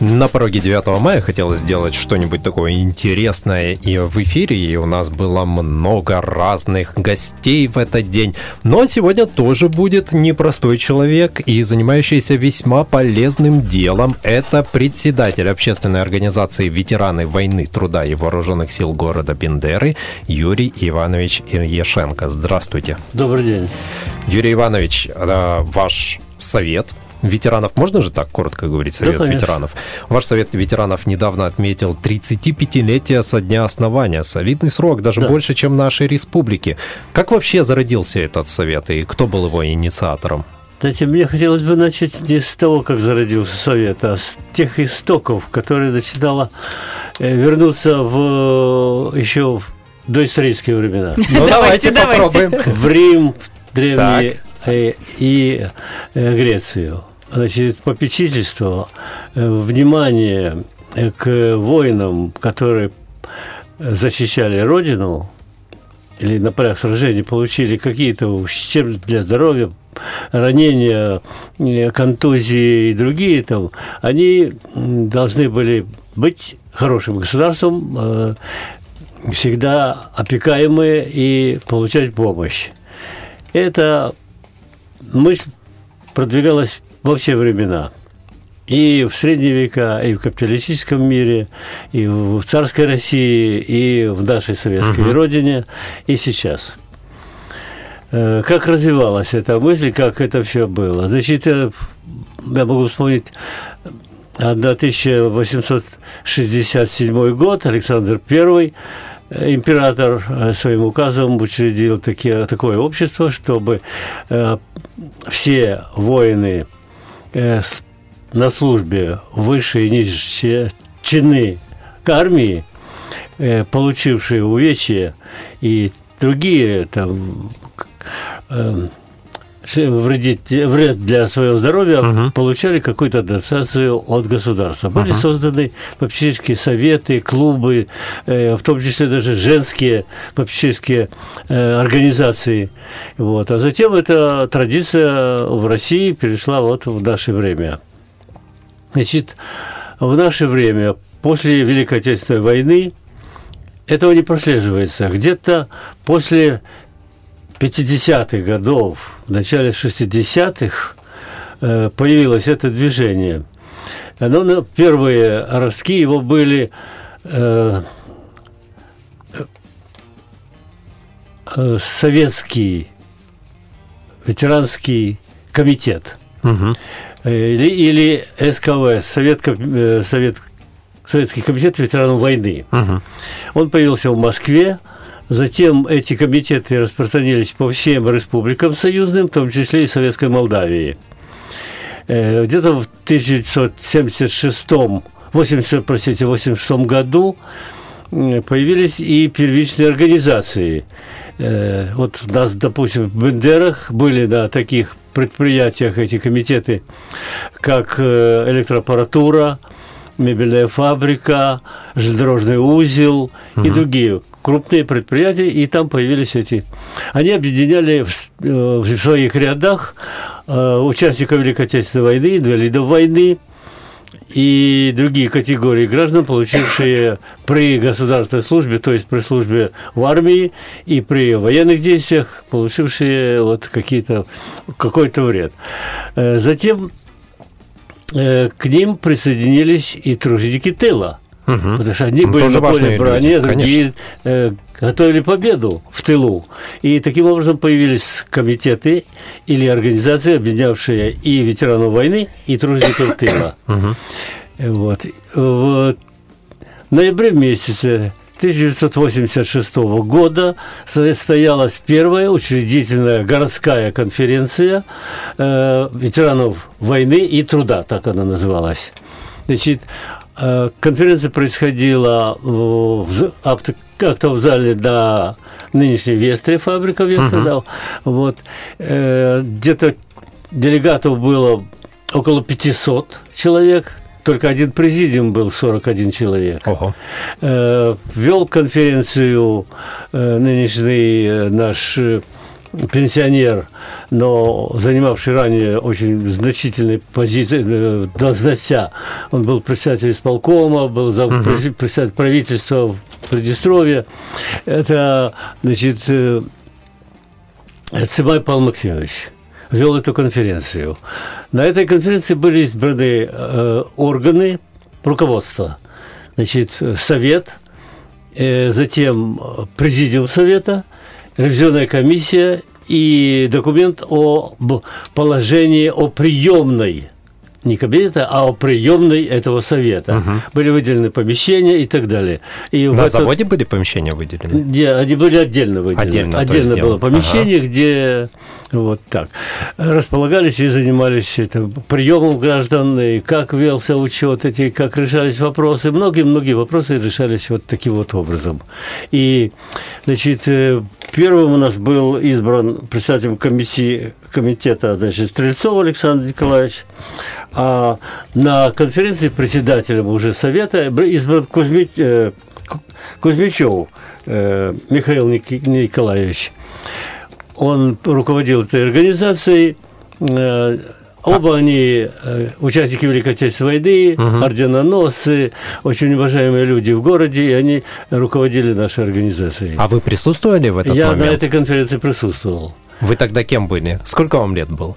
На пороге 9 мая хотелось сделать что-нибудь такое интересное и в эфире, и у нас было много разных гостей в этот день. Но сегодня тоже будет непростой человек и занимающийся весьма полезным делом. Это председатель общественной организации «Ветераны войны, труда и вооруженных сил города Бендеры» Юрий Иванович Ильешенко. Здравствуйте. Добрый день. Юрий Иванович, а, ваш совет ветеранов, можно же так коротко говорить, Совет да, ветеранов? Ваш Совет ветеранов недавно отметил 35-летие со дня основания. Солидный срок, даже да. больше, чем нашей республики. Как вообще зародился этот Совет и кто был его инициатором? Знаете, мне хотелось бы начать не с того, как зародился Совет, а с тех истоков, которые начинала э, вернуться в еще в доисторические времена. Ну, давайте попробуем. В Рим, в древние э, и э, Грецию значит, попечительство, э, внимание к воинам, которые защищали Родину, или на полях сражений получили какие-то ущерб для здоровья, ранения, э, контузии и другие, там, они должны были быть хорошим государством, э, всегда опекаемые и получать помощь. Эта мысль продвигалась во все времена. И в средние века, и в капиталистическом мире, и в царской России, и в нашей советской угу. родине, и сейчас. Э, как развивалась эта мысль, как это все было? Значит, я могу вспомнить 1867 год, Александр I, э, император э, своим указом учредил такие, такое общество, чтобы все воины Э, на службе высшие и низшие чины армии, э, получившие увечья и другие там э, вредить, вред для своего здоровья, угу. получали какую-то дотацию от государства. Были угу. созданы попечительские советы, клубы, э, в том числе даже женские попечительские э, организации. Вот. А затем эта традиция в России перешла вот в наше время. Значит, в наше время, после Великой Отечественной войны, этого не прослеживается. Где-то после 50-х годов, в начале 60-х э, появилось это движение. Оно, первые ростки его были э, э, советский ветеранский комитет угу. или, или СКВ, Совет, Совет, Советский комитет ветеранов войны. Угу. Он появился в Москве, Затем эти комитеты распространились по всем республикам союзным, в том числе и Советской Молдавии. Э, где-то в 1976 80, простите, 86 году появились и первичные организации. Э, вот у нас, допустим, в Бендерах были на таких предприятиях эти комитеты, как э, электроаппаратура, мебельная фабрика, железнодорожный узел угу. и другие крупные предприятия, и там появились эти. Они объединяли в, э, в своих рядах э, участников Великой Отечественной войны, инвалидов войны и другие категории граждан, получившие при государственной службе, то есть при службе в армии и при военных действиях, получившие вот какие-то какой-то вред. Э, затем к ним присоединились и труженики тыла – Угу. Потому что одни ну, были на поле брани, а другие э, готовили победу в тылу. И таким образом появились комитеты или организации, объединявшие и ветеранов войны, и тружеников тыла. Угу. Вот. В ноябре месяце 1986 года состоялась первая учредительная городская конференция э, ветеранов войны и труда, так она называлась. Значит, конференция происходила в, как-то в зале до нынешней Вестре, фабрика Вестре, uh-huh. да. Вот. Э, где-то делегатов было около 500 человек, только один президиум был 41 человек. Ого. Э, вел конференцию э, нынешний э, наш э, пенсионер, но занимавший ранее очень значительные позиции, э, должностя. Он был председатель исполкома, был зам, uh председатель правительства в Приднестровье. Это, значит, э, Цыбай Павел Максимович вел эту конференцию. На этой конференции были избраны э, органы руководства. Значит, совет, э, затем президиум совета, ревизионная комиссия и документ о положении о приемной не кабинета, а о приемной этого совета. Угу. Были выделены помещения и так далее. И На этот... заводе были помещения выделены? Нет, они были отдельно выделены. Отдельно, отдельно было помещение, ага. где вот так располагались и занимались это, приемом граждан, и как велся учет, эти, как решались вопросы. Многие-многие вопросы решались вот таким вот образом. И, значит, э, первым у нас был избран председателем комиссии, комитета, значит, Стрельцов Александр Николаевич, а на конференции председателем уже совета избран Кузьмич, э, Кузьмичев э, Михаил Николаевич. Он руководил этой организацией. Э, оба они участники Великой Отечественной войны, угу. орденоносцы, очень уважаемые люди в городе, и они руководили нашей организацией. А вы присутствовали в этот Я момент? Я на этой конференции присутствовал. Вы тогда кем были? Сколько вам лет было?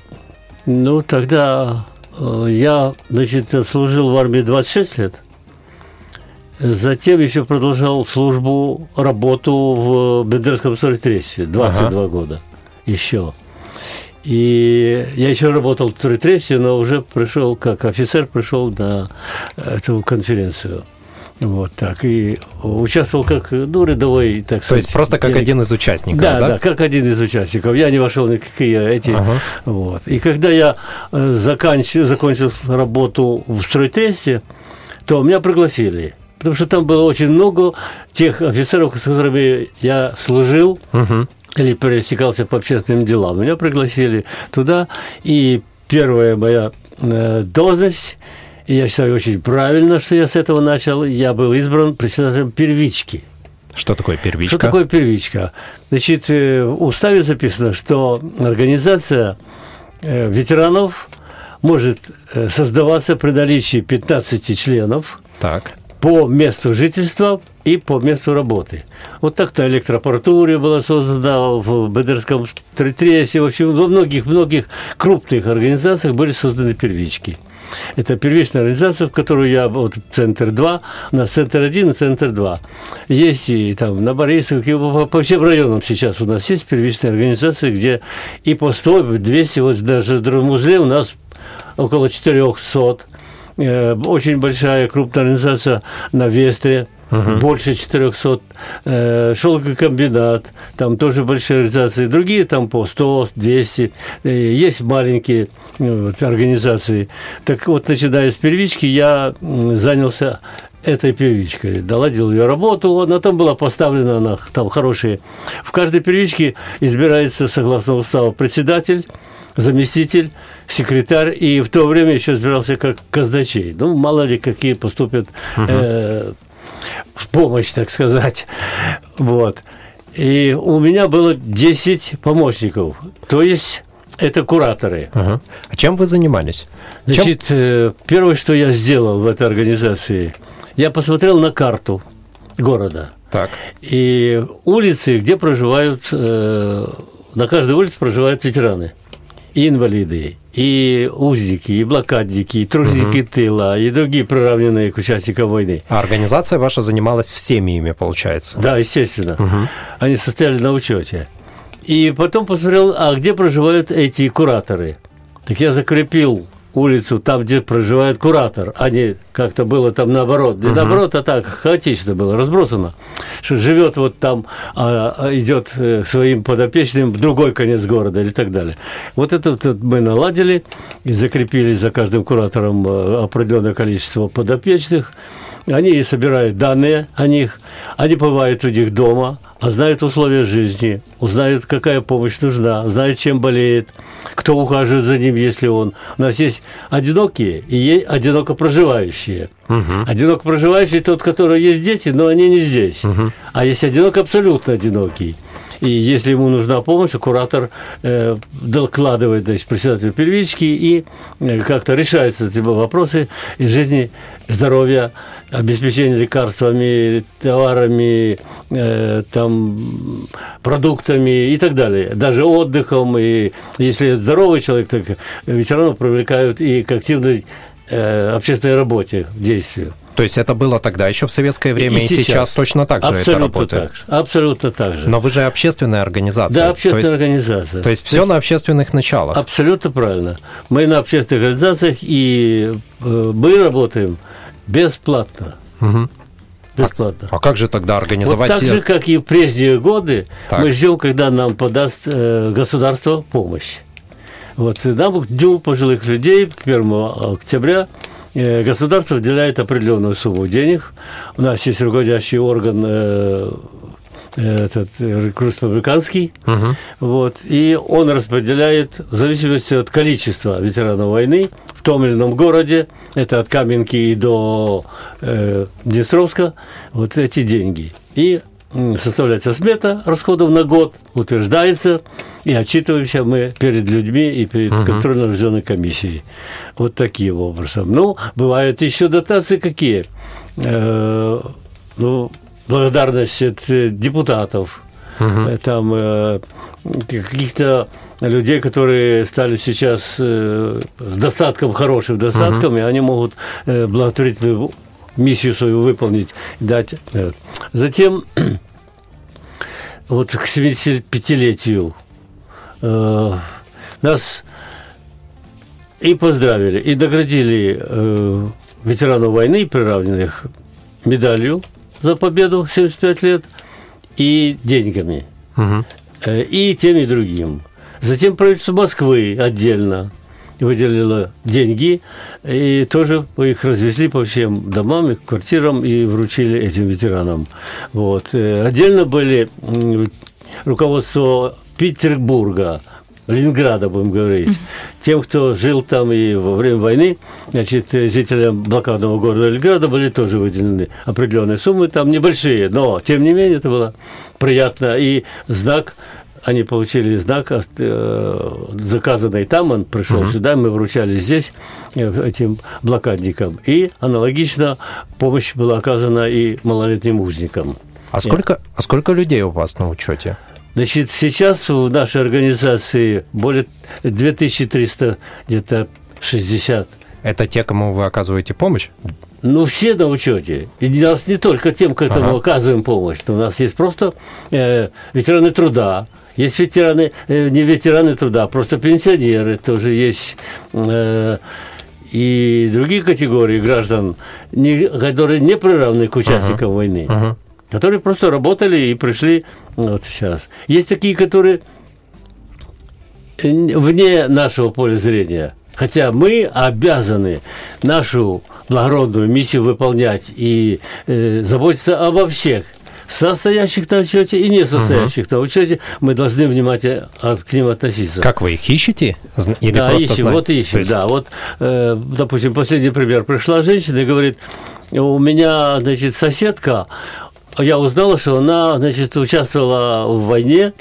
Ну, тогда я, значит, служил в армии 26 лет. Затем еще продолжал службу, работу в Бендерском строительстве 22 ага. года еще. И я еще работал в строительстве, но уже пришел, как офицер, пришел на эту конференцию. Вот так. И участвовал как, ну, рядовой, так сказать. То есть просто как один из участников, да? Да, да, как один из участников. Я не вошел ни какие эти. Ага. Вот. И когда я э, заканчивал, закончил работу в стройтесте, то меня пригласили. Потому что там было очень много тех офицеров, с которыми я служил. Угу. Или пересекался по общественным делам. Меня пригласили туда, и первая моя э, должность и я считаю очень правильно, что я с этого начал. Я был избран председателем первички. Что такое первичка? Что такое первичка? Значит, э, в уставе записано, что организация э, ветеранов может э, создаваться при наличии 15 членов так. по месту жительства и по месту работы. Вот так-то электроаппаратура была создана в Бедерском трессе, в общем, во многих-многих крупных организациях были созданы первички – это первичная организация, в которую я, вот Центр 2, у нас Центр 1 и Центр 2. Есть и там на Борисовке, по, по всем районам сейчас у нас есть первичные организации, где и по 100, 200, вот даже в Дрозмузле у нас около 400. Э, очень большая крупная организация на Вестре, угу. больше 400, э, шелкокомбинат, там тоже большие организации, другие там по 100, 200, э, есть маленькие э, вот, организации. Так вот, начиная с первички, я занялся этой первичкой, доладил ее работу, на том была поставлена она там хорошие. В каждой первичке избирается, согласно уставу, председатель, заместитель, секретарь, и в то время еще избирался как казначей. Ну, мало ли, какие поступят э, в помощь, так сказать. Вот. И у меня было 10 помощников. То есть это кураторы. Ага. А чем вы занимались? Значит, чем? Э, первое, что я сделал в этой организации, я посмотрел на карту города. Так. И улицы, где проживают, э, на каждой улице проживают ветераны и инвалиды, и узники, и блокадники, и тружники угу. тыла, и другие приравненные к участникам войны. А организация ваша занималась всеми ими, получается? Да, естественно. Угу. Они состояли на учете. И потом посмотрел, а где проживают эти кураторы. Так я закрепил улицу там, где проживает куратор, а не как-то было там наоборот. Не угу. наоборот, а так хаотично было, разбросано. Что живет вот там, а, а идет э, своим подопечным в другой конец города или так далее. Вот это вот мы наладили и закрепили за каждым куратором э, определенное количество подопечных. Они собирают данные о них, они бывают у них дома, а знают условия жизни, узнают, какая помощь нужна, знают, чем болеет, кто ухаживает за ним, если он. У нас есть одинокие и есть одиноко проживающие. Угу. Одиноко проживающий тот, который есть дети, но они не здесь. Угу. А есть одинок абсолютно одинокий. И если ему нужна помощь, куратор э, докладывает значит, председателю первички и э, как-то решаются эти вопросы из жизни, здоровья, обеспечения лекарствами, товарами, э, там, продуктами и так далее. Даже отдыхом. И если здоровый человек, так ветеранов привлекают и к активной общественной работе, действию. То есть это было тогда еще в советское время, и, и сейчас. сейчас точно так же абсолютно это работает. Так же, абсолютно так же. Но вы же общественная организация. Да, общественная то есть, организация. То есть все то есть, на общественных началах. Абсолютно правильно. Мы на общественных организациях и э, мы работаем бесплатно. Угу. Бесплатно. А, а как же тогда организовать? Вот так же, как и в прежние годы, так. мы ждем, когда нам подаст э, государство помощь. Вот нам к Дню пожилых людей, к 1 октября, Э, государство выделяет определенную сумму денег. У нас есть руководящий орган э, этот республиканский, угу. вот, и он распределяет в зависимости от количества ветеранов войны в том или ином городе, это от Каменки до э, Днестровска, вот эти деньги. И составляется смета расходов на год, утверждается, и отчитываемся мы перед людьми и перед угу. контрольно-ревизионной комиссией. Вот таким образом. Ну, бывают еще дотации какие? Э, ну, благодарность от депутатов, угу. там э, каких-то людей, которые стали сейчас э, с достатком, хорошим достатком, угу. и они могут э, благотворительную миссию свою выполнить, дать. Затем вот к 75-летию э, нас и поздравили, и наградили э, ветеранов войны, приравненных медалью за победу 75 лет и деньгами. Угу. Э, и тем, и другим. Затем правительство Москвы отдельно выделила деньги, и тоже их развезли по всем домам и квартирам и вручили этим ветеранам. Вот. Э, отдельно были руководство Петербурга, Ленинграда, будем говорить, тем, кто жил там и во время войны, значит, жителям блокадного города Ленинграда были тоже выделены определенные суммы, там небольшие, но, тем не менее, это было приятно, и знак они получили знак, э, заказанный там, он пришел угу. сюда, мы вручали здесь э, этим блокадникам. И аналогично помощь была оказана и малолетним узникам. А сколько, а сколько людей у вас на учете? Значит, сейчас в нашей организации более 2300, где-то 60. Это те, кому вы оказываете помощь? Ну, все на учете. И у нас не только тем, кому ага. оказываем помощь, но у нас есть просто э, ветераны труда, есть ветераны, э, не ветераны труда, просто пенсионеры тоже есть. Э, и другие категории граждан, не, которые не приравнены к участникам uh-huh. войны, uh-huh. которые просто работали и пришли вот сейчас. Есть такие, которые вне нашего поля зрения, хотя мы обязаны нашу благородную миссию выполнять и э, заботиться обо всех – состоящих на учете и не состоящих угу. на учете, мы должны внимательно к ним относиться. Как вы их ищете? Или да, ищем, знаете? вот ищем, есть... да. Вот, э, допустим, последний пример. Пришла женщина и говорит, у меня, значит, соседка, я узнала, что она, значит, участвовала в войне,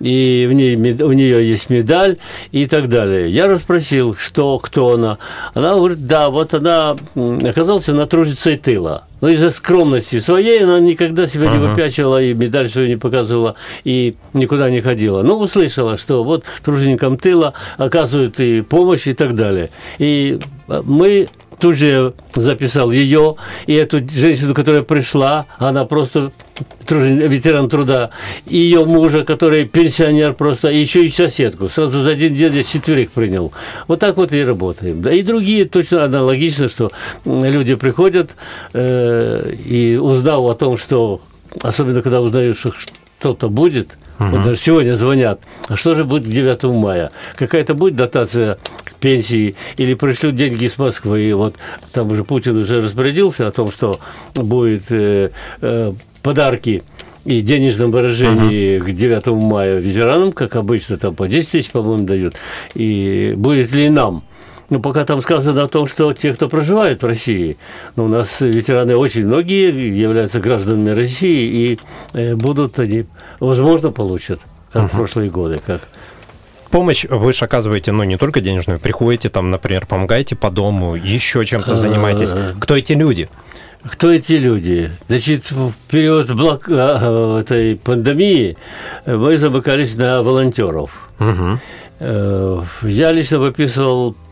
и в ней, у нее есть медаль и так далее. Я расспросил, что, кто она. Она говорит, да, вот она оказалась на тружицей тыла. Но из-за скромности своей она никогда себя uh-huh. не выпячивала и медаль свою не показывала и никуда не ходила. Но услышала, что вот труженикам тыла оказывают и помощь и так далее. И мы тут же записал ее и эту женщину, которая пришла, она просто ветеран труда, и ее мужа, который пенсионер просто, и еще и соседку. Сразу за один день я четверых принял. Вот так вот и работаем. Да, и другие точно аналогично, что люди приходят э, и узнав о том, что, особенно когда узнаешь, что что-то будет, Угу. Вот сегодня звонят, а что же будет к 9 мая? Какая-то будет дотация пенсии или пришлют деньги с Москвы. Вот там уже Путин уже распорядился о том, что будет э, э, подарки и денежном выражении uh-huh. к 9 мая ветеранам, как обычно, там по 10 тысяч, по-моему, дают. И будет ли нам ну, пока там сказано о том, что те, кто проживает в России, ну, у нас ветераны очень многие являются гражданами России, и э, будут они, возможно, получат, как uh-huh. в прошлые годы, как помощь вы же оказываете, ну, не только денежную, приходите там, например, помогаете по дому, еще чем-то занимаетесь. Кто эти люди? Кто эти люди? Значит, в период блок... А, этой пандемии мы замыкались на волонтеров. Угу. Я лично выписывал Э,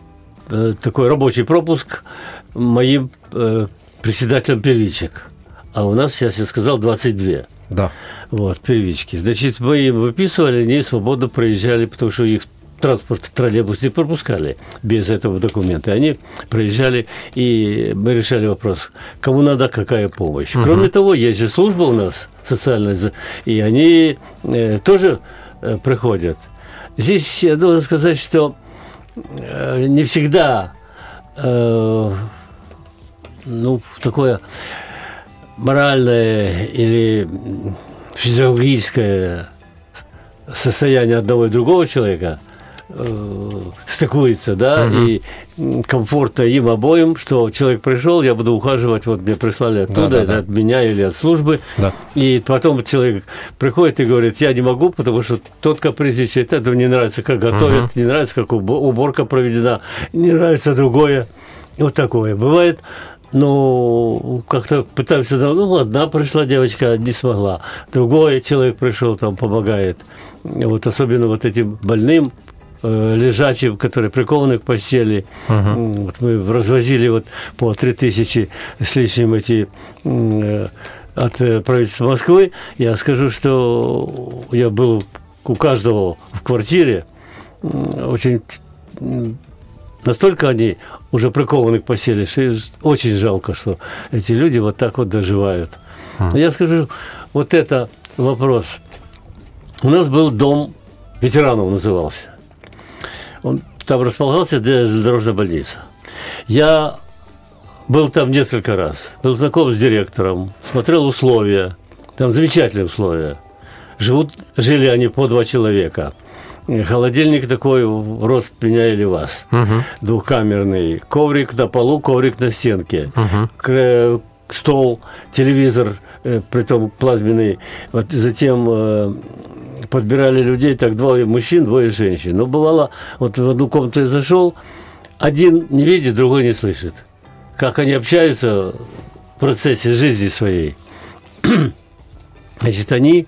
такой рабочий пропуск моим э, председателем первичек. А у нас сейчас, я сказал, 22. Да. Вот, первички. Значит, мы им выписывали, они свободно проезжали, потому что их транспорт, троллейбус не пропускали без этого документа. Они проезжали, и мы решали вопрос, кому надо какая помощь. Угу. Кроме того, есть же служба у нас социальная, и они э, тоже э, приходят. Здесь я должен сказать, что Э, не всегда. Э, ну, такое моральное или физиологическое состояние одного и другого человека – э, стыкуется, да, угу. и комфортно им обоим, что человек пришел, я буду ухаживать, вот мне прислали оттуда, да, да, это да. от меня или от службы, да. и потом человек приходит и говорит, я не могу, потому что тот капризничает, это мне нравится, как готовят, угу. не нравится, как уборка проведена, не нравится другое, вот такое бывает. Ну, как-то пытаемся, ну, одна пришла девочка, не смогла. Другой человек пришел, там, помогает. Вот особенно вот этим больным, Э, лежачим, которые прикованы к постели. Uh-huh. Вот мы развозили вот по 3000 с лишним эти э, от э, правительства Москвы. Я скажу, что я был у каждого в квартире. Очень настолько они уже прикованы к постели, что очень жалко, что эти люди вот так вот доживают. Uh-huh. Я скажу, вот это вопрос. У нас был дом ветеранов назывался. Он там располагался железнодорожная больница. Я был там несколько раз, был знаком с директором, смотрел условия, там замечательные условия. Живут, жили они по два человека. Холодильник такой, рост меня или вас. Угу. Двухкамерный. Коврик на полу, коврик на стенке. Угу. Стол, телевизор, э, притом плазменный. Вот затем э, подбирали людей, так двое мужчин, двое женщин. Но бывало, вот в одну комнату я зашел, один не видит, другой не слышит. Как они общаются в процессе жизни своей. Значит, они,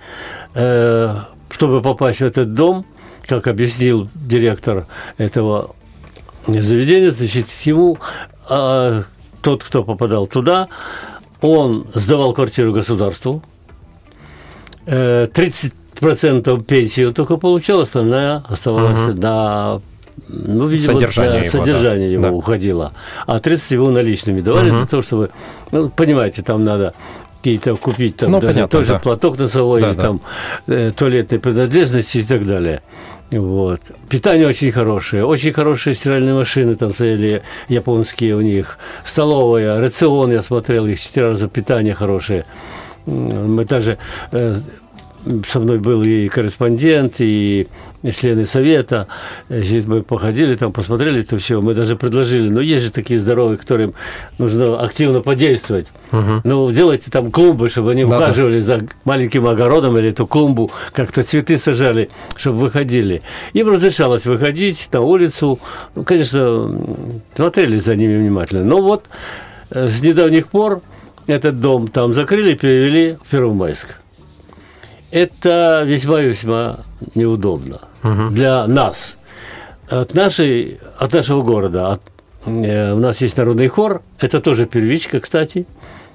э, чтобы попасть в этот дом, как объяснил директор этого заведения, значит, ему э, тот, кто попадал туда, он сдавал квартиру государству, 30 процентов пенсию только получал, остальная оставалась угу. на ну, видимо, содержание, его, содержание да. его да. уходило. А 30 его наличными давали угу. для того, чтобы, ну, понимаете, там надо какие-то купить, там ну, даже понятно, тоже да. платок носовой, да, там э, туалетные принадлежности и так далее. Вот. Питание очень хорошее, очень хорошие стиральные машины там стояли японские у них, столовая, рацион я смотрел, их четыре раза питание хорошее. Мы даже э, со мной был и корреспондент, и члены совета. Значит, мы походили там, посмотрели это все. Мы даже предложили, ну, есть же такие здоровые, которым нужно активно подействовать. Угу. Ну, делайте там клумбы, чтобы они да, ухаживали за маленьким огородом или эту клумбу, как-то цветы сажали, чтобы выходили. Им разрешалось выходить на улицу. Ну, конечно, смотрели за ними внимательно. Но вот э, с недавних пор этот дом там закрыли перевели в Первомайск это весьма-весьма неудобно угу. для нас. От, нашей, от нашего города, от, э, у нас есть народный хор, это тоже первичка, кстати,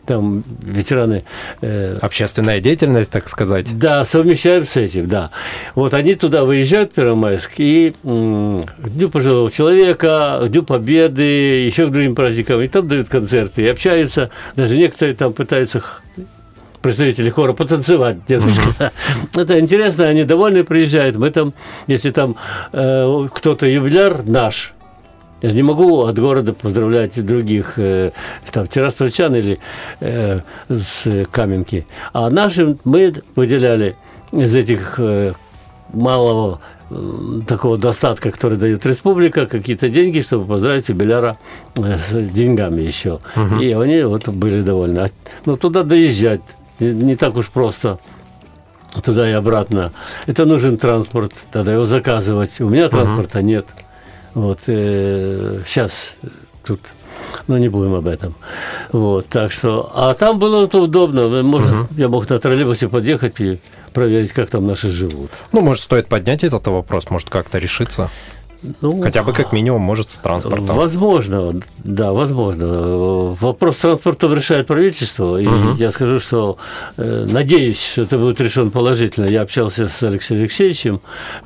там ветераны... Э, Общественная деятельность, так сказать. Да, совмещаем с этим, да. Вот они туда выезжают в Первомайск и э, Дню пожилого человека, Дню Победы, еще к другим праздникам, и там дают концерты, и общаются, даже некоторые там пытаются представители хора потанцевать дедушка. Это интересно, они довольны приезжают. Мы там, если там э, кто-то юбиляр наш, Я же не могу от города поздравлять других, э, там, тирасполчан или э, с Каменки. А нашим мы выделяли из этих э, малого такого достатка, который дает республика, какие-то деньги, чтобы поздравить юбиляра с деньгами еще. Угу. И они вот были довольны. А, ну, туда доезжать не, так уж просто туда и обратно. Это нужен транспорт, тогда его заказывать. У меня транспорта угу. нет. Вот э, сейчас тут, но не будем об этом. Вот, так что, а там было это удобно. Может, угу. я мог на троллейбусе подъехать и проверить, как там наши живут. Ну, может, стоит поднять этот вопрос, может, как-то решиться. Ну, Хотя бы как минимум, может, с транспортом. Возможно, да, возможно. Вопрос с транспортом решает правительство. И угу. я скажу, что э, надеюсь, что это будет решен положительно. Я общался с Алексеем Алексеевичем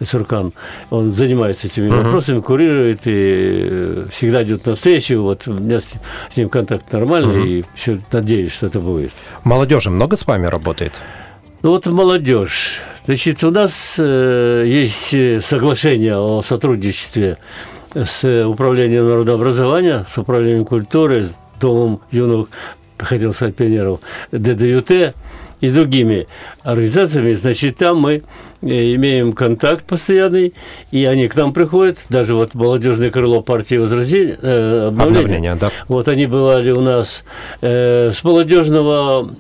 Суркан. Он занимается этими угу. вопросами, курирует и э, всегда идет навстречу. Вот у меня с, с ним контакт нормальный, угу. и все надеюсь, что это будет. Молодежи много с вами работает? Ну вот молодежь. Значит, у нас э, есть э, соглашение о сотрудничестве с Управлением народообразования, с Управлением культуры, с Домом юных, хотел сказать, пионеров, ДДЮТ и другими организациями. Значит, там мы э, имеем контакт постоянный, и они к нам приходят, даже вот молодежное крыло партии Возрождения, э, обновления. обновления да. Вот они бывали у нас э, с молодежного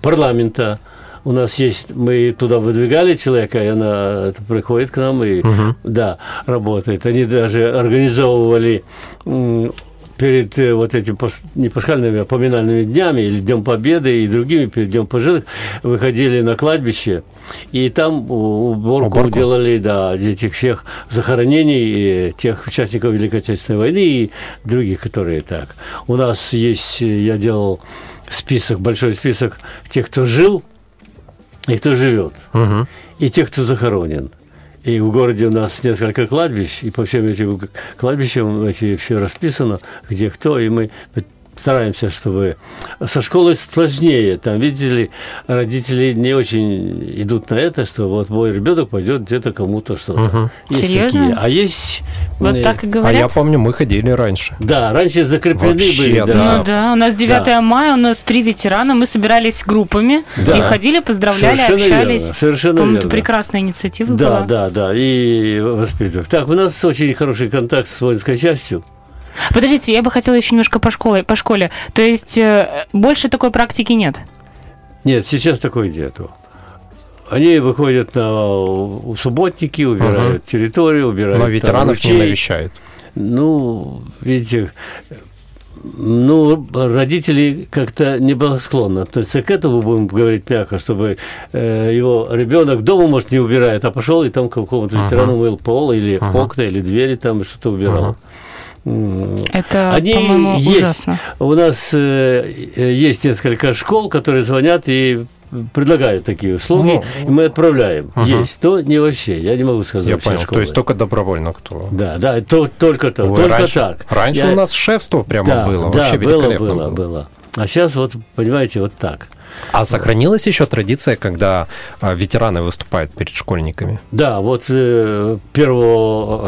парламента, у нас есть, мы туда выдвигали человека, и она приходит к нам и, угу. да, работает. Они даже организовывали перед э, вот этими не пасхальными, а поминальными днями, или Днем Победы и другими, перед Днем пожилых, выходили на кладбище, и там уборку, уборку. делали, да, этих всех захоронений, тех участников Великой Отечественной войны и других, которые так. У нас есть, я делал список, большой список тех, кто жил и кто живет, угу. и тех, кто захоронен. И в городе у нас несколько кладбищ, и по всем этим кладбищам эти все расписано, где кто, и мы стараемся, чтобы со школой сложнее. Там, видите ли, родители не очень идут на это, что вот мой ребенок пойдет где-то кому-то что-то. Угу. Есть Серьезно? Такие. А есть... Вот так и говорят? А я помню, мы ходили раньше. Да, раньше закреплены Вообще, были. Да. да. Ну да, у нас 9 да. мая, у нас три ветерана, мы собирались группами да. и ходили, поздравляли, Совершенно общались. Верно. Совершенно Помню, верно. прекрасная инициатива да, была. Да, да, да, и воспитывать. Так, у нас очень хороший контакт с воинской частью. Подождите, я бы хотела еще немножко по школе. По школе. То есть э, больше такой практики нет? Нет, сейчас такой нету. Они выходят на субботники, убирают угу. территорию, убирают. Но ветеранов не навещают. Ну, видите, ну, родители как-то не благосклонны относятся к этому, будем говорить мягко, чтобы э, его ребенок дома, может, не убирает, а пошел и там какому-то ветерану мыл пол или uh окна, или двери там что-то убирал. uh это, Они есть. ужасно. У нас э, есть несколько школ, которые звонят и предлагают такие услуги, ну, и мы отправляем. Угу. Есть, то не вообще, я не могу сказать. Я понял, школы. то есть только добровольно кто? Да, да, то, только то, Ой, только раньше, так. Раньше я... у нас шефство прямо да, было, да, вообще было, было, было, было. А сейчас вот, понимаете, вот так. А сохранилась еще традиция, когда а, ветераны выступают перед школьниками? Да, вот 1 э,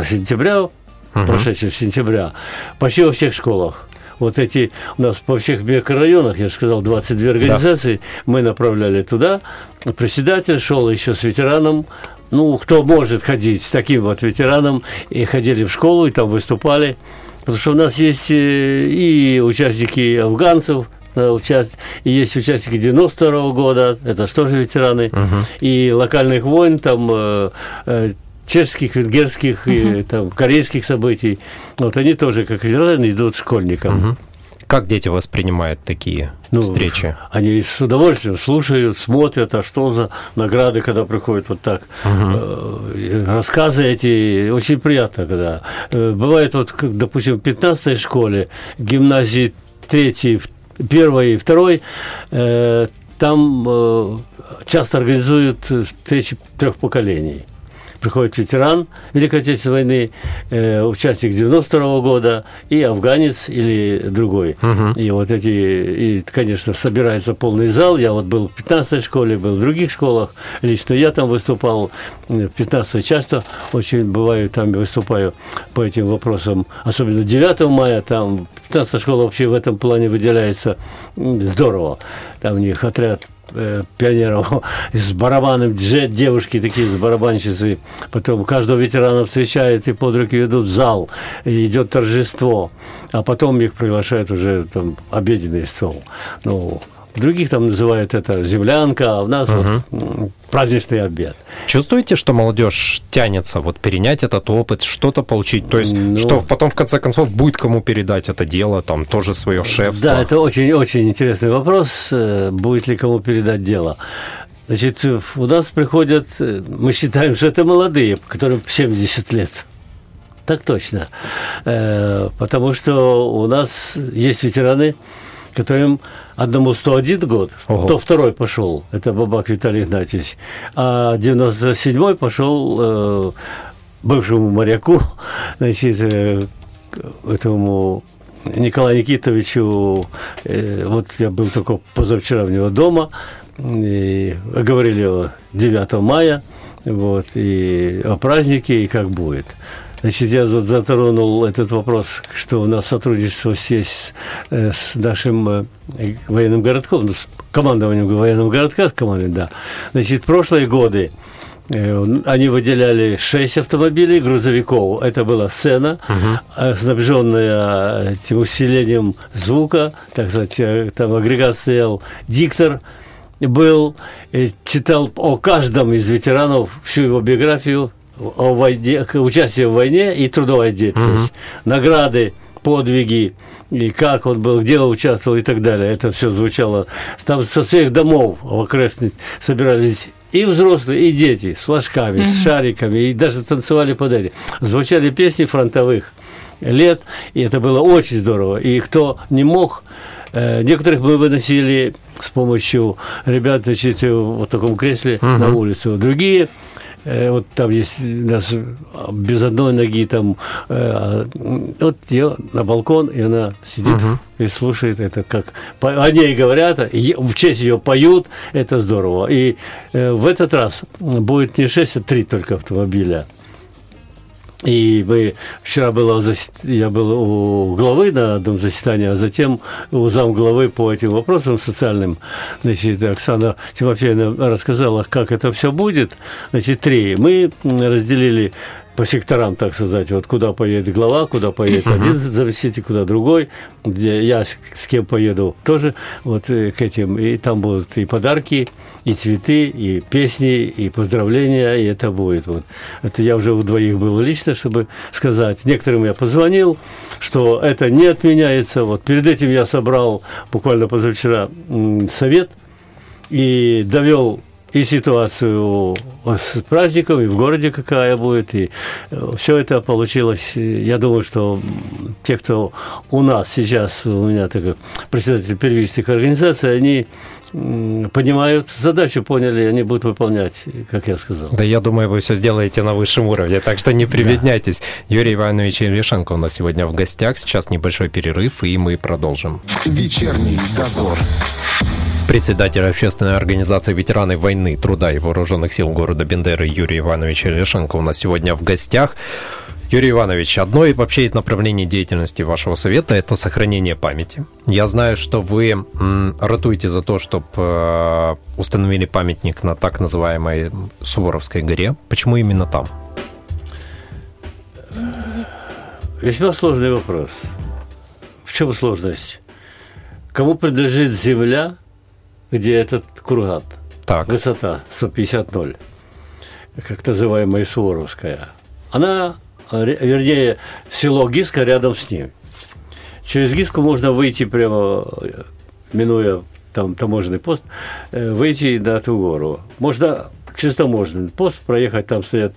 сентября угу. прошедшего сентября, почти во всех школах. Вот эти у нас по всех микрорайонах, я же сказал, 22 организации, да. мы направляли туда. Председатель шел еще с ветераном, ну, кто может ходить с таким вот ветераном, и ходили в школу, и там выступали. Потому что у нас есть э, и участники афганцев, э, и есть участники 92 -го года, это что же ветераны, угу. и локальных войн, там э, чешских, венгерских uh-huh. и там, корейских событий. Вот они тоже, как ветераны, идут школьникам. Uh-huh. Как дети воспринимают такие ну, встречи? Они с удовольствием слушают, смотрят, а что за награды, когда приходят вот так. Угу. Рассказы эти очень приятно, когда. Э, бывает вот, допустим, в 15 школе, гимназии 3, 1 и 2, э, там часто организуют встречи трех поколений приходит ветеран Великой Отечественной войны, э, участник 92 года и афганец или другой. Угу. И вот эти, и, конечно, собирается полный зал. Я вот был в 15 школе, был в других школах. Лично я там выступал в 15 часто очень бываю там выступаю по этим вопросам, особенно 9 мая, там 15 школа вообще в этом плане выделяется здорово. Там у них отряд э, пионеров с барабаном, джет, девушки такие с барабанщицы. Потом каждого ветерана встречают и под руки ведут в зал. И идет торжество. А потом их приглашают уже там обеденный стол. Ну, других там называют это землянка, а у нас угу. вот праздничный обед. Чувствуете, что молодежь тянется вот перенять этот опыт, что-то получить? То есть, ну, что потом в конце концов будет кому передать это дело, там тоже свое шефство? Да, это очень-очень интересный вопрос, э, будет ли кому передать дело. Значит, у нас приходят, э, мы считаем, что это молодые, которым 70 лет. Так точно. Э, потому что у нас есть ветераны, которым одному 101 год, Ого. то второй пошел, это Бабак Виталий Игнатьевич, а 97-й пошел э, бывшему моряку, значит, э, этому Николаю Никитовичу, э, вот я был только позавчера у него дома, и говорили о 9 мая, вот, и о празднике, и как будет. Значит, я затронул этот вопрос, что у нас сотрудничество есть э, с нашим э, военным городком, ну, с командованием военного городка, с командой, да. Значит, прошлые годы э, они выделяли 6 автомобилей грузовиков. Это была сцена, uh-huh. снабженная этим усилением звука, так сказать, там агрегат стоял диктор, был, читал о каждом из ветеранов всю его биографию, о войне, участие в войне и трудовая деятельность, угу. награды, подвиги, и как он был, где он участвовал и так далее. Это все звучало. Там со всех домов в окрестности собирались и взрослые, и дети с флажками, mm с шариками, и даже танцевали под эти. Звучали песни фронтовых лет, и это было очень здорово. И кто не мог, э, некоторых мы выносили с помощью ребят, значит, в таком кресле uh на улицу. Другие вот там есть нас без одной ноги там, э, вот ее на балкон, и она сидит угу. и слушает это, как о ней говорят, в честь ее поют, это здорово. И э, в этот раз будет не 6, а 3 только автомобиля. И мы вчера было, я был у главы на одном заседании, а затем у зам главы по этим вопросам социальным. Значит, Оксана Тимофеевна рассказала, как это все будет. Значит, три. Мы разделили по секторам, так сказать, вот куда поедет глава, куда поедет один заместитель, куда другой, где я с, с кем поеду тоже вот э, к этим, и там будут и подарки, и цветы, и песни, и поздравления, и это будет. Вот. Это я уже у двоих был лично, чтобы сказать. Некоторым я позвонил, что это не отменяется. Вот перед этим я собрал буквально позавчера совет и довел и ситуацию с праздником, и в городе какая будет, и э, все это получилось. Я думаю, что те, кто у нас сейчас, у меня так как председатель первичных организаций, они понимают задачу, поняли, они будут выполнять, как я сказал. Да, я думаю, вы все сделаете на высшем уровне, так что не прибедняйтесь. Да. Юрий Иванович Ильишенко у нас сегодня в гостях. Сейчас небольшой перерыв, и мы продолжим. Вечерний дозор. Председатель общественной организации ветераны войны, труда и вооруженных сил города Бендеры Юрий Иванович Лешенко у нас сегодня в гостях. Юрий Иванович, одно и вообще из направлений деятельности вашего совета – это сохранение памяти. Я знаю, что вы ратуете за то, чтобы э, установили памятник на так называемой Суворовской горе. Почему именно там? Весьма сложный вопрос. В чем сложность? Кому принадлежит земля, где этот курган. Так. Высота 150-0, как называемая Суворовская. Она, вернее, село Гиска рядом с ним. Через Гиску можно выйти прямо, минуя там таможенный пост, э, выйти на эту гору. Можно через таможенный пост проехать, там стоят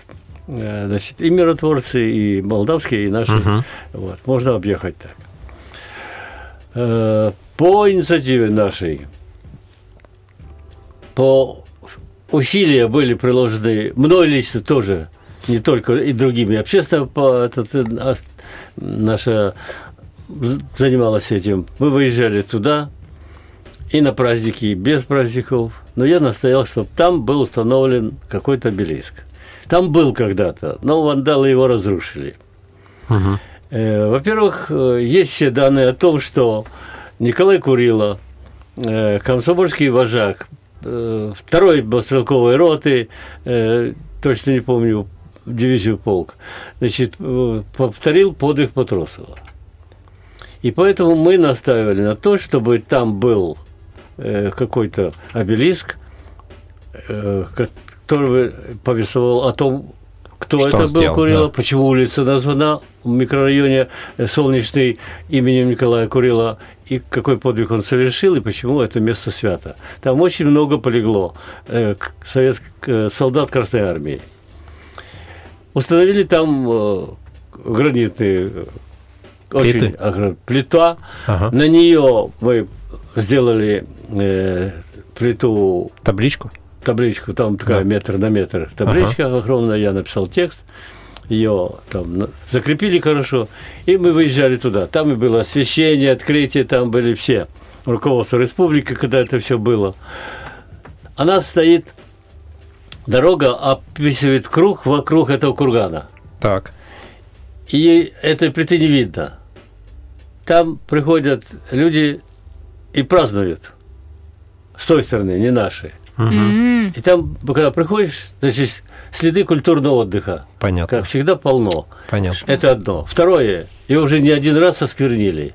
э, значит, и миротворцы, и молдавские, и наши. Uh-huh. Вот, можно объехать так. Э, по инициативе нашей по усилия были приложены, мной лично тоже, не только и другими. Общественная по- этот, э, а, наша з- занималась этим. Мы выезжали туда и на праздники, и без праздников. Но я настоял, чтобы там был установлен какой-то обелиск. Там был когда-то, но вандалы его разрушили. Э, Во-первых, э, есть все данные о том, что Николай Курила, комсомольский вожак, второй был стрелковой роты, э, точно не помню, дивизию полк, значит, э, повторил подвиг Матросова. И поэтому мы настаивали на то, чтобы там был э, какой-то обелиск, э, который повествовал о том, кто Что это был сделал, Курила, да. почему улица названа в микрорайоне э, Солнечный именем Николая Курила, и какой подвиг он совершил, и почему это место свято. Там очень много полегло э, советск- э, солдат Красной Армии. Установили там э, гранитные э, очень Плиты? плита. Ага. На нее мы сделали э, плиту Табличку? Табличку, там такая Да. метр на метр табличка огромная, я написал текст, ее там закрепили хорошо, и мы выезжали туда. Там и было освещение, открытие, там были все. Руководство республики, когда это все было. Она стоит, дорога описывает круг вокруг этого кургана. Так. И этой плиты не видно. Там приходят люди и празднуют. С той стороны, не наши. М. И там, когда приходишь, значит, следы культурного отдыха, Понятно. как всегда, полно. Понятно. Это одно. Второе, ее уже не один раз осквернили.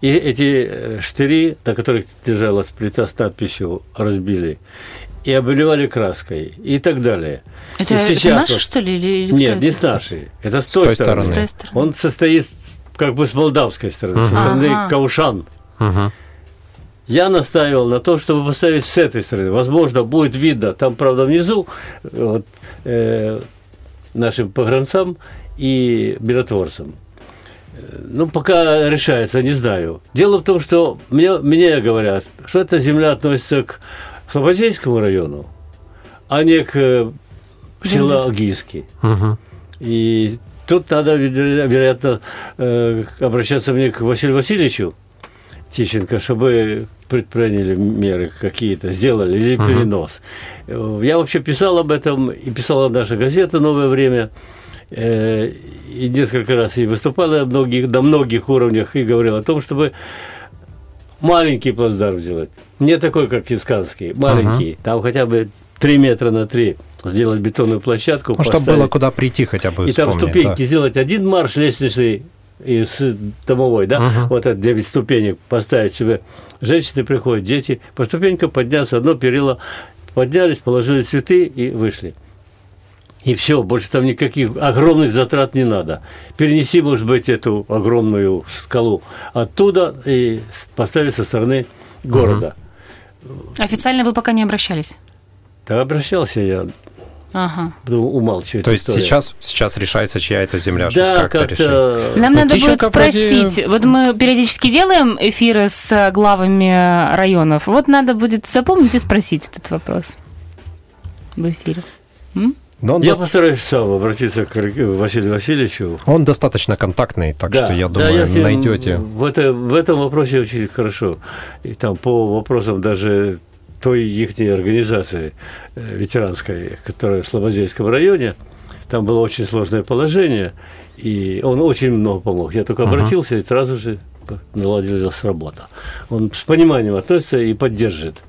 И эти э, штыри, на которых держалась плита с надписью, разбили. И обливали краской. И так далее. Это, И это сейчас наши, вот- что ли? Или, Нет, кто не это? с нашей. Это с, С той, той стороны. стороны. Он состоит как бы с молдавской стороны, со стороны Ага. Каушан. Мгм. Я настаивал на том, чтобы поставить с этой стороны. Возможно, будет видно. Там, правда, внизу вот, э, нашим погранцам и миротворцам. Э, Ну, пока решается, не знаю. Дело в том, что мне, мне говорят, что эта земля относится к Слободейскому району, а не к э, селу Алгийский. Мгм. И тут надо, веро- вероятно, э, обращаться мне к Василию Васильевичу Тищенко, чтобы предприняли меры какие-то, сделали или перенос. Э, Я вообще писал об этом, и писала наша газета «Новое время», э, и несколько раз и выступала на многих, на многих уровнях и говорил о том, чтобы маленький плацдарм сделать. Не такой, как Исканский, маленький. Там хотя бы 3 метра на 3 сделать бетонную площадку. Ну, чтобы было куда прийти хотя бы, И там ступеньки да. сделать один марш лестничный из домовой, да, Мгм. вот это 9 ступенек поставить себе. Женщины приходят, дети, по ступенькам подняться, одно перила, поднялись, положили цветы и вышли. И все, больше там никаких огромных затрат не надо. Перенеси, может быть, эту огромную скалу оттуда и поставить со стороны города. Официально вы пока не обращались? Так обращался я, Ага. буду умалчивать. То есть историю. сейчас, сейчас решается, чья это земля, чтобы да, как-то решить. как-то Нам Ну, надо будет Тищенко вроде- спросить. Вот мы периодически делаем эфиры с э, главами районов. Вот надо будет запомнить и спросить этот вопрос в эфире. М? Но он, Я дос- постараюсь сам обратиться к Василию Васильевичу. он достаточно контактный, так что я да, думаю, ним найдете. В, это, в этом вопросе очень хорошо. И там по вопросам даже той их организации э, ветеранской, которая в Слободейском районе, там было очень сложное положение, и он очень много помог. Я только обратился, и сразу же наладилась работа. Он с пониманием относится и поддержит.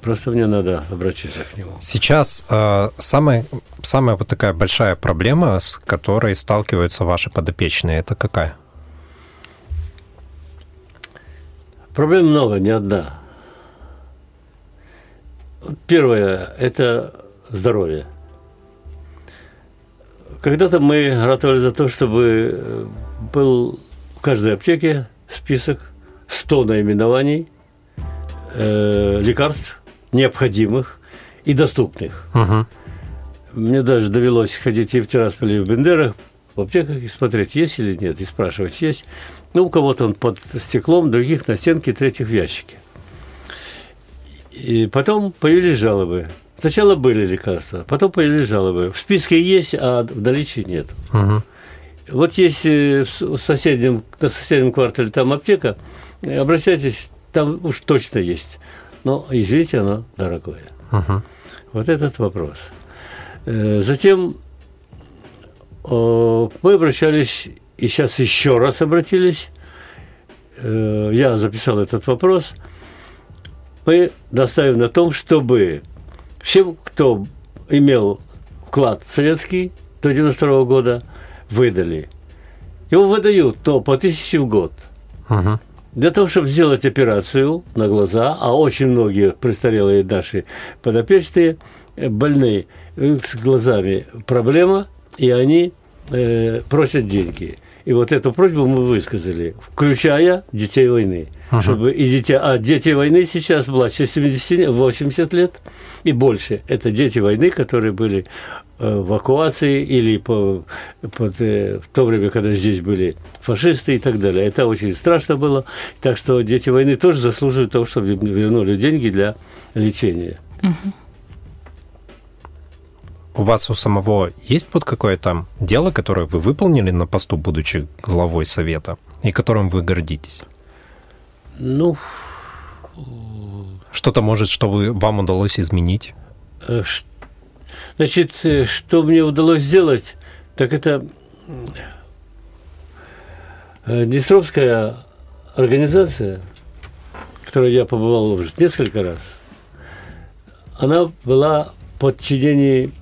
Просто мне надо обратиться к нему. Сейчас э, самая, самая вот такая большая проблема, с которой сталкиваются ваши подопечные, это какая? Проблем много, не одна. Первое – это здоровье. Когда-то мы ратовали за то, чтобы э, был в каждой аптеке список 100 наименований э, лекарств необходимых и доступных. Мгм. Мне даже довелось ходить и в Тирасполе, и в Бендерах, в аптеках и смотреть, есть или нет, и спрашивать, есть. Ну, у кого-то он под стеклом, других на стенке, третьих в ящике. И потом появились жалобы. Сначала были лекарства, потом появились жалобы. В списке есть, а в наличии нет. Мгм. Вот есть э, в соседнем, на соседнем квартале там аптека, обращайтесь, там уж точно есть. Но, извините, оно дорогое. Мгм. Вот этот вопрос. Э, Затем мы обращались, и сейчас еще раз обратились. Э, Я записал этот вопрос. Мы настаиваем на том, чтобы всем, кто имел вклад советский до 92 года, выдали. Его выдают то по тысяче в год. Мгм. Для того, чтобы сделать операцию на глаза, а очень многие престарелые наши подопечные э, больные с глазами проблема, и они э, просят деньги. И вот эту просьбу мы высказали, включая детей войны. Чтобы и дети, а дети войны сейчас младше 70, 80 лет и больше. Это дети войны, которые были э, в эвакуации или по, под, э, в то время, когда здесь были фашисты и так далее. Это очень страшно было. Так что дети войны тоже заслуживают того, чтобы вернули деньги для лечения. У вас у самого есть вот какое-то дело, которое вы выполнили на посту, будучи главой совета, и которым вы гордитесь? Ну, Что-то, может, что вы, вам удалось изменить? Э, Значит, э, что мне удалось сделать, так это э, Днестровская организация, в которой я побывал уже несколько раз, она была в подчинении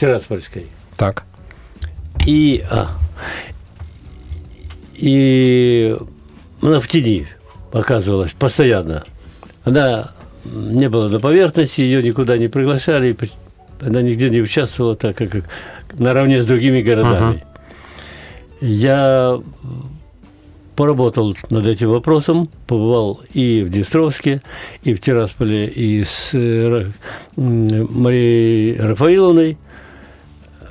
Тираспольской. Так. И, а, и она в тени оказывалась постоянно. Она не была на поверхности, ее никуда не приглашали, она нигде не участвовала, так как наравне с другими городами. Я поработал над этим вопросом, побывал и в Днестровске, и в Тирасполе, и с э, Марией Рафаиловной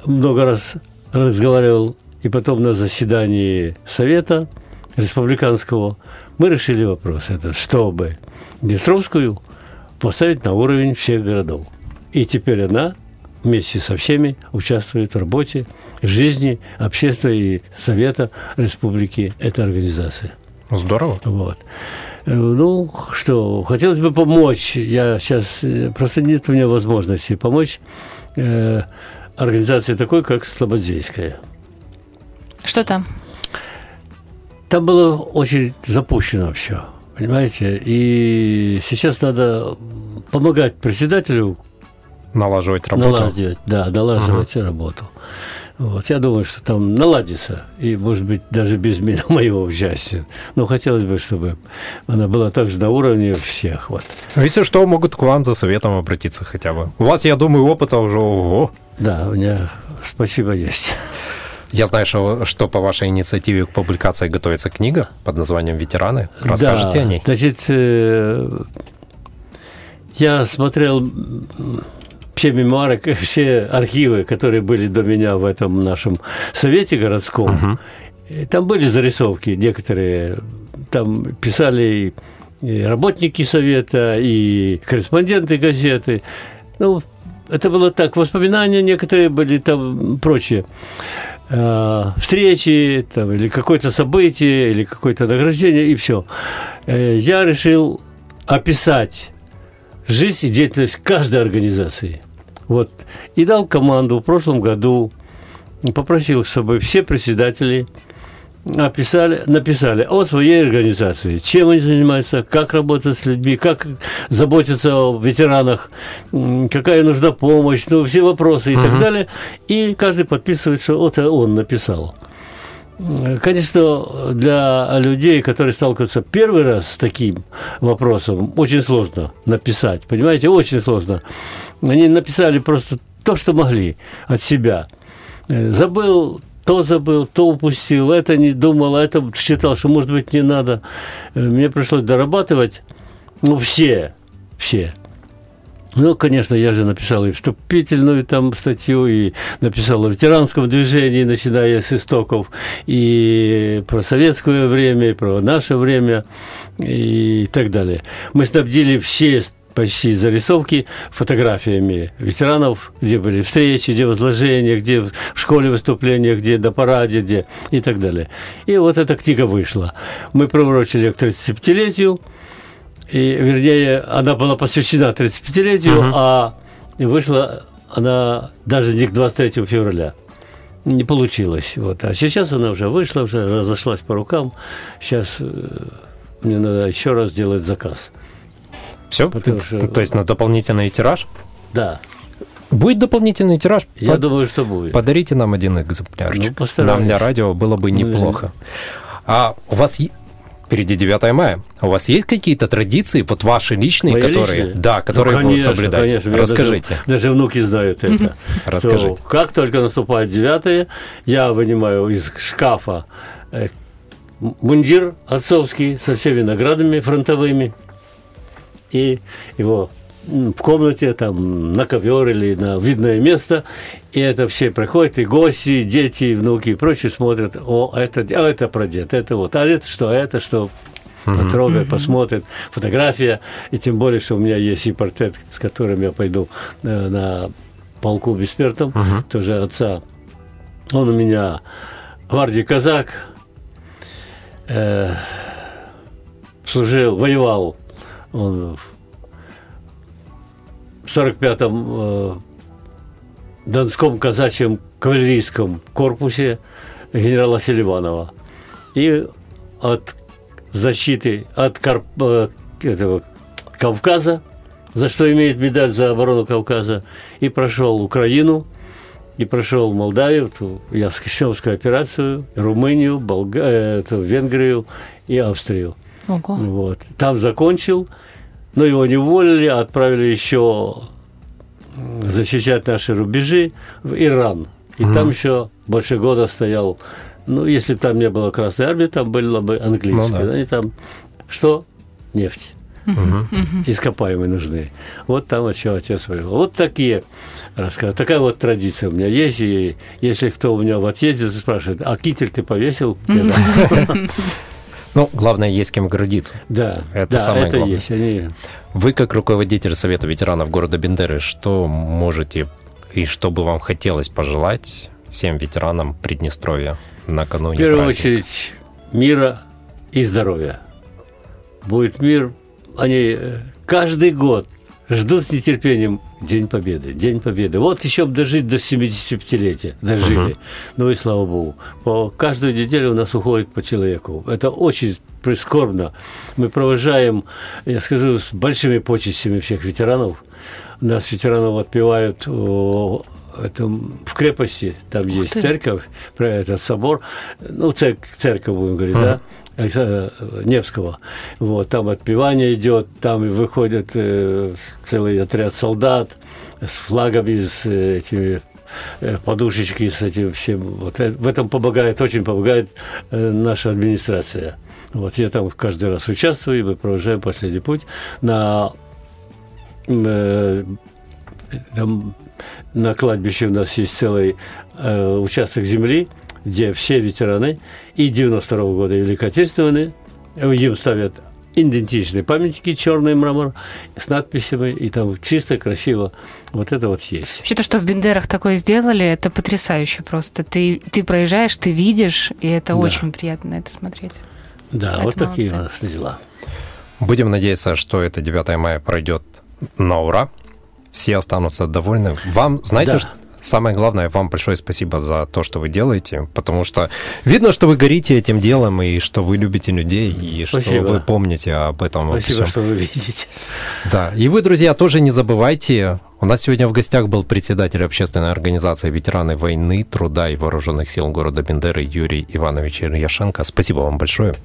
много раз разговаривал, и потом на заседании Совета Республиканского мы решили вопрос этот, чтобы Днестровскую поставить на уровень всех городов. И теперь она вместе со всеми участвует в работе, в жизни общества и Совета Республики этой организации. Здорово. Вот. Э, Ну, что, хотелось бы помочь. Я сейчас, э, просто нет у меня возможности помочь э, организации такой, как Слободзейская. Что там? Там было очень запущено все, понимаете? И сейчас надо помогать председателю Налаживать работу. налаживать, да, налаживать работу. Вот, я думаю, что там наладится, и, может быть, даже без меня, моего участия. Но хотелось бы, чтобы она была также на уровне всех. Вот. Видите, что могут к вам за советом обратиться хотя бы. У вас, я думаю, опыта уже ого. Да, у меня спасибо есть. Я знаю, что, что по вашей инициативе к публикации готовится книга под названием «Ветераны». Расскажите да, о ней. Значит, э, я смотрел все мемуары, все архивы, которые были до меня в этом нашем совете городском. И Там были зарисовки некоторые. Там писали и работники совета, и корреспонденты газеты. Ну, это было так. Воспоминания некоторые были там прочие э, встречи там, или какое-то событие, или какое-то награждение, и все. Я решил описать жизнь и деятельность каждой организации. Вот. И дал команду в прошлом году, попросил, чтобы все председатели описали, написали о своей организации, чем они занимаются, как работают с людьми, как заботятся о ветеранах, какая нужна помощь, ну, все вопросы и так далее. И каждый подписывает, что вот он написал. Конечно, для людей, которые сталкиваются первый раз с таким вопросом, очень сложно написать, понимаете, очень сложно. Они написали просто то, что могли от себя. Э, Забыл то забыл, то упустил, это не думал, а это считал, что, может быть, не надо. Э, Мне пришлось дорабатывать, ну, все, все. Ну, конечно, я же написал и вступительную там статью, и написал о ветеранском движении, начиная с истоков, и про советское время, и про наше время, и так далее. Мы снабдили все почти зарисовки фотографиями ветеранов, где были встречи, где возложения, где в школе выступления, где на параде, где и так далее. И вот эта книга вышла. Мы приурочили к 35-летию, и, вернее, она была посвящена 35-летию, uh-huh. а вышла она даже не к 23 февраля. Не получилось. Вот. А сейчас она уже вышла, уже разошлась по рукам. Сейчас э, мне надо еще раз сделать заказ. Все? Что... То есть на дополнительный тираж? Да. Будет дополнительный тираж? Я Под... думаю, что будет. Подарите нам один экземплярчик. Ну, нам для радио было бы неплохо. А у вас впереди 9 мая. У вас есть какие-то традиции, вот ваши личные, Мои которые, личные? да, которые ну, конечно, вы соблюдаете? Конечно. Расскажите. Даже, даже внуки знают это. Расскажите. Что, как только наступает 9 я вынимаю из шкафа э, мундир отцовский со всеми наградами фронтовыми и его в комнате, там, на ковер или на видное место, и это все приходят, и гости, и дети, и внуки, и прочие смотрят, о, это, а это прадед, это вот, а это что, а это что, потрогает, mm-hmm. посмотрит, фотография, и тем более, что у меня есть и портрет, с которым я пойду на, э, на полку бессмертном, mm-hmm. тоже отца. Он у меня гвардии казак, э, служил, воевал он в 45-м э, Донском казачьем кавалерийском корпусе генерала Селиванова. И от защиты от Карп, э, этого, Кавказа, за что имеет медаль за оборону Кавказа, и прошел Украину, и прошел Молдавию, ту Яскишевскую операцию, Румынию, Болга... Э, эту, Венгрию и Австрию. Ого. Вот. Там закончил, но его не уволили, а отправили еще защищать наши рубежи в Иран. И mm. там еще больше года стоял. Ну, если бы там не было Красной Армии, там было бы английская. Ну, да. Они там что? Нефть. Угу. Ископаемые нужны. Вот там еще отец воевал. Вот такие рассказы. Такая вот традиция у меня есть. И если кто у меня в отъезде спрашивает, а китель ты повесил? Ну, главное, есть кем гордиться. Да, это да, самое это главное. Есть. Они... Вы, как руководитель Совета ветеранов города Бендеры, что можете и что бы вам хотелось пожелать всем ветеранам Приднестровья накануне В первую праздника? очередь, мира и здоровья. Будет мир. Они э, каждый год ждут с нетерпением День Победы, День Победы. Вот еще бы дожить до 75-летия, дожили. Uh-huh. Ну и слава богу. По каждую неделю у нас уходит по человеку. Это очень прискорбно. Мы провожаем, я скажу, с большими почестями всех ветеранов. Нас ветеранов отпевают это в крепости, там Ух есть ты. церковь, этот собор, ну, церковь, церковь будем говорить, uh-huh. да, Невского. Вот, там отпевание идет, там выходит э, целый отряд солдат с флагами, с э, этими э, подушечки с этим всем. Вот, в этом помогает, очень помогает наша администрация. Вот я там каждый раз участвую, и мы провожаем последний путь на там, на кладбище у нас есть целый участок земли, где все ветераны и 92 -го года Великой Отечественной, им ставят идентичные памятники, черный мрамор с надписями, и там чисто, красиво. Вот это вот есть. Вообще то, что в Бендерах такое сделали, это потрясающе просто. Ты, ты проезжаешь, ты видишь, и это да. очень приятно это смотреть. Да, это вот молодцы. такие у нас дела. Будем надеяться, что это 9 мая пройдет на ура. Все останутся довольны. Вам, знаете, да. что Самое главное, вам большое спасибо за то, что вы делаете, потому что видно, что вы горите этим делом, и что вы любите людей, и спасибо. что вы помните об этом. Спасибо, что вы видите. Да, и вы, друзья, тоже не забывайте, у нас сегодня в гостях был председатель общественной организации «Ветераны войны, труда и вооруженных сил города Бендеры» Юрий Иванович Ильяшенко. Спасибо вам большое.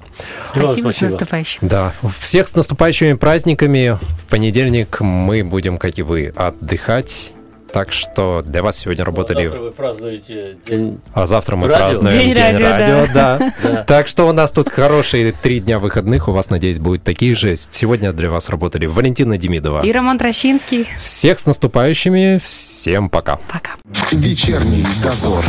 Спасибо, спасибо. с наступающим. Да, всех с наступающими праздниками. В понедельник мы будем, как и вы, отдыхать так что для вас сегодня работали... А завтра вы празднуете день... А завтра мы радио? празднуем День, день радио, радио да. да. Так что у нас тут хорошие три дня выходных. У вас, надеюсь, будут такие же. Сегодня для вас работали Валентина Демидова. И Роман Трощинский. Всех с наступающими. Всем пока. Пока. Вечерний дозор.